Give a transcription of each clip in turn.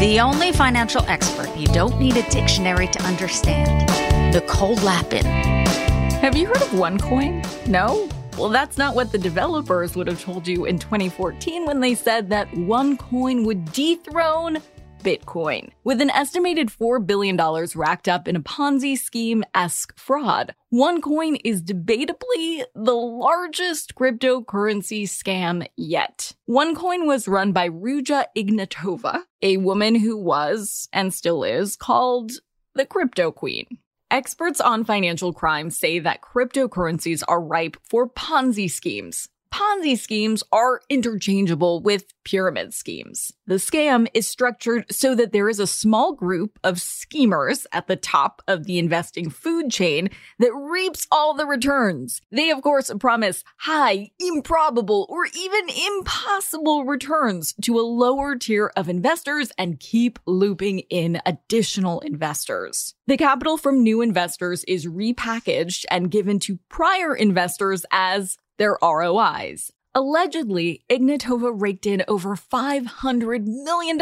The only financial expert you don't need a dictionary to understand. Nicole Lapin. Have you heard of OneCoin? No? Well, that's not what the developers would have told you in 2014 when they said that OneCoin would dethrone Bitcoin. With an estimated $4 billion racked up in a Ponzi scheme esque fraud, OneCoin is debatably the largest cryptocurrency scam yet. OneCoin was run by Ruja Ignatova, a woman who was, and still is, called the Crypto Queen. Experts on financial crime say that cryptocurrencies are ripe for Ponzi schemes. Ponzi schemes are interchangeable with pyramid schemes. The scam is structured so that there is a small group of schemers at the top of the investing food chain that reaps all the returns. They, of course, promise high, improbable, or even impossible returns to a lower tier of investors and keep looping in additional investors. The capital from new investors is repackaged and given to prior investors as their ROIs. Allegedly, Ignatova raked in over $500 million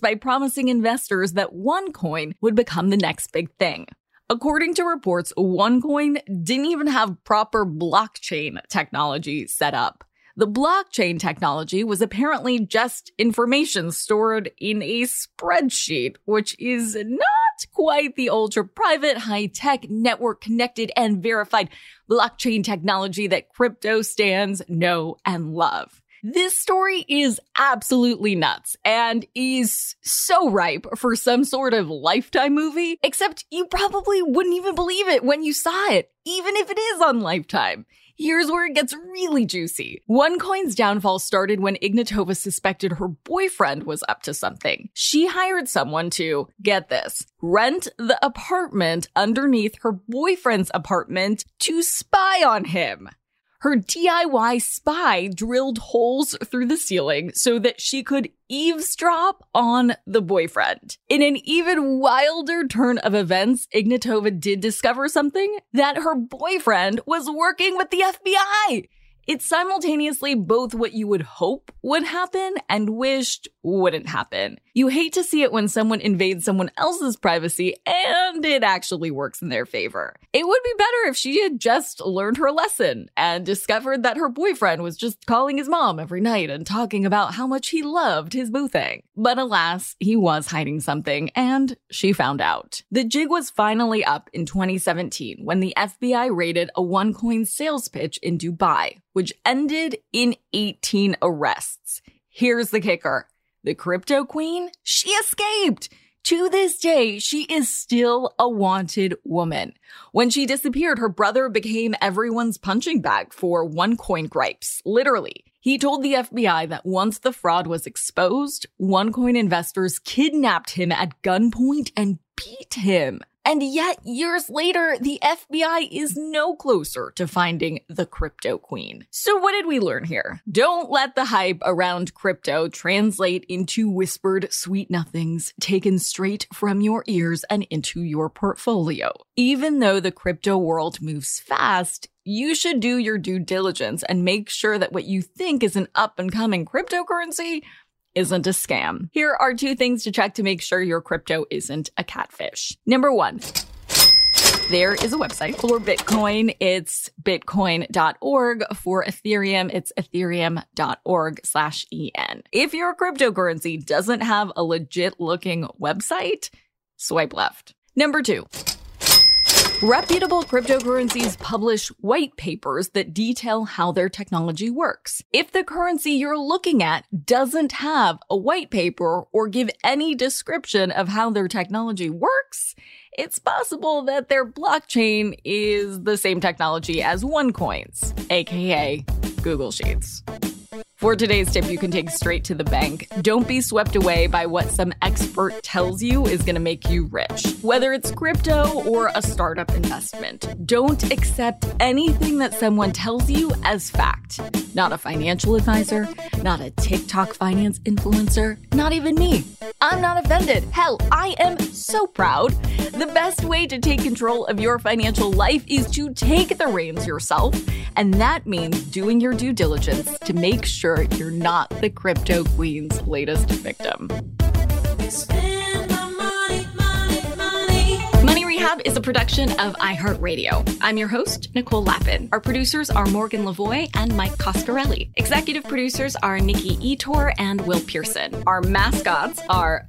by promising investors that OneCoin would become the next big thing. According to reports, OneCoin didn't even have proper blockchain technology set up. The blockchain technology was apparently just information stored in a spreadsheet, which is not quite the ultra private, high tech, network connected, and verified blockchain technology that crypto stands know and love. This story is absolutely nuts and is so ripe for some sort of lifetime movie, except you probably wouldn't even believe it when you saw it, even if it is on Lifetime. Here's where it gets really juicy. OneCoin's downfall started when Ignatova suspected her boyfriend was up to something. She hired someone to, get this, rent the apartment underneath her boyfriend's apartment to spy on him. Her DIY spy drilled holes through the ceiling so that she could eavesdrop on the boyfriend. In an even wilder turn of events, Ignatova did discover something that her boyfriend was working with the FBI. It's simultaneously both what you would hope would happen and wished wouldn't happen. You hate to see it when someone invades someone else's privacy and it actually works in their favor. It would be better if she had just learned her lesson and discovered that her boyfriend was just calling his mom every night and talking about how much he loved his boo thing. But alas, he was hiding something and she found out. The jig was finally up in 2017 when the FBI raided a OneCoin sales pitch in Dubai, which ended in 18 arrests. Here's the kicker. The crypto queen, she escaped. To this day, she is still a wanted woman. When she disappeared, her brother became everyone's punching bag for OneCoin gripes, literally. He told the FBI that once the fraud was exposed, OneCoin investors kidnapped him at gunpoint and beat him. And yet, years later, the FBI is no closer to finding the crypto queen. So, what did we learn here? Don't let the hype around crypto translate into whispered sweet nothings taken straight from your ears and into your portfolio. Even though the crypto world moves fast, you should do your due diligence and make sure that what you think is an up and coming cryptocurrency isn't a scam. Here are two things to check to make sure your crypto isn't a catfish. Number one, there is a website for Bitcoin. It's bitcoin.org. For Ethereum, it's ethereum.org slash EN. If your cryptocurrency doesn't have a legit looking website, swipe left. Number two, Reputable cryptocurrencies publish white papers that detail how their technology works. If the currency you're looking at doesn't have a white paper or give any description of how their technology works, it's possible that their blockchain is the same technology as OneCoin's, aka Google Sheets. For today's tip, you can take straight to the bank. Don't be swept away by what some expert tells you is going to make you rich. Whether it's crypto or a startup investment, don't accept anything that someone tells you as fact. Not a financial advisor, not a TikTok finance influencer, not even me. I'm not offended. Hell, I am so proud. The best way to take control of your financial life is to take the reins yourself. And that means doing your due diligence to make sure you're not the crypto queen's latest victim. Money Rehab is a production of iHeartRadio. I'm your host, Nicole Lapin. Our producers are Morgan Lavoie and Mike Coscarelli. Executive producers are Nikki Etor and Will Pearson. Our mascots are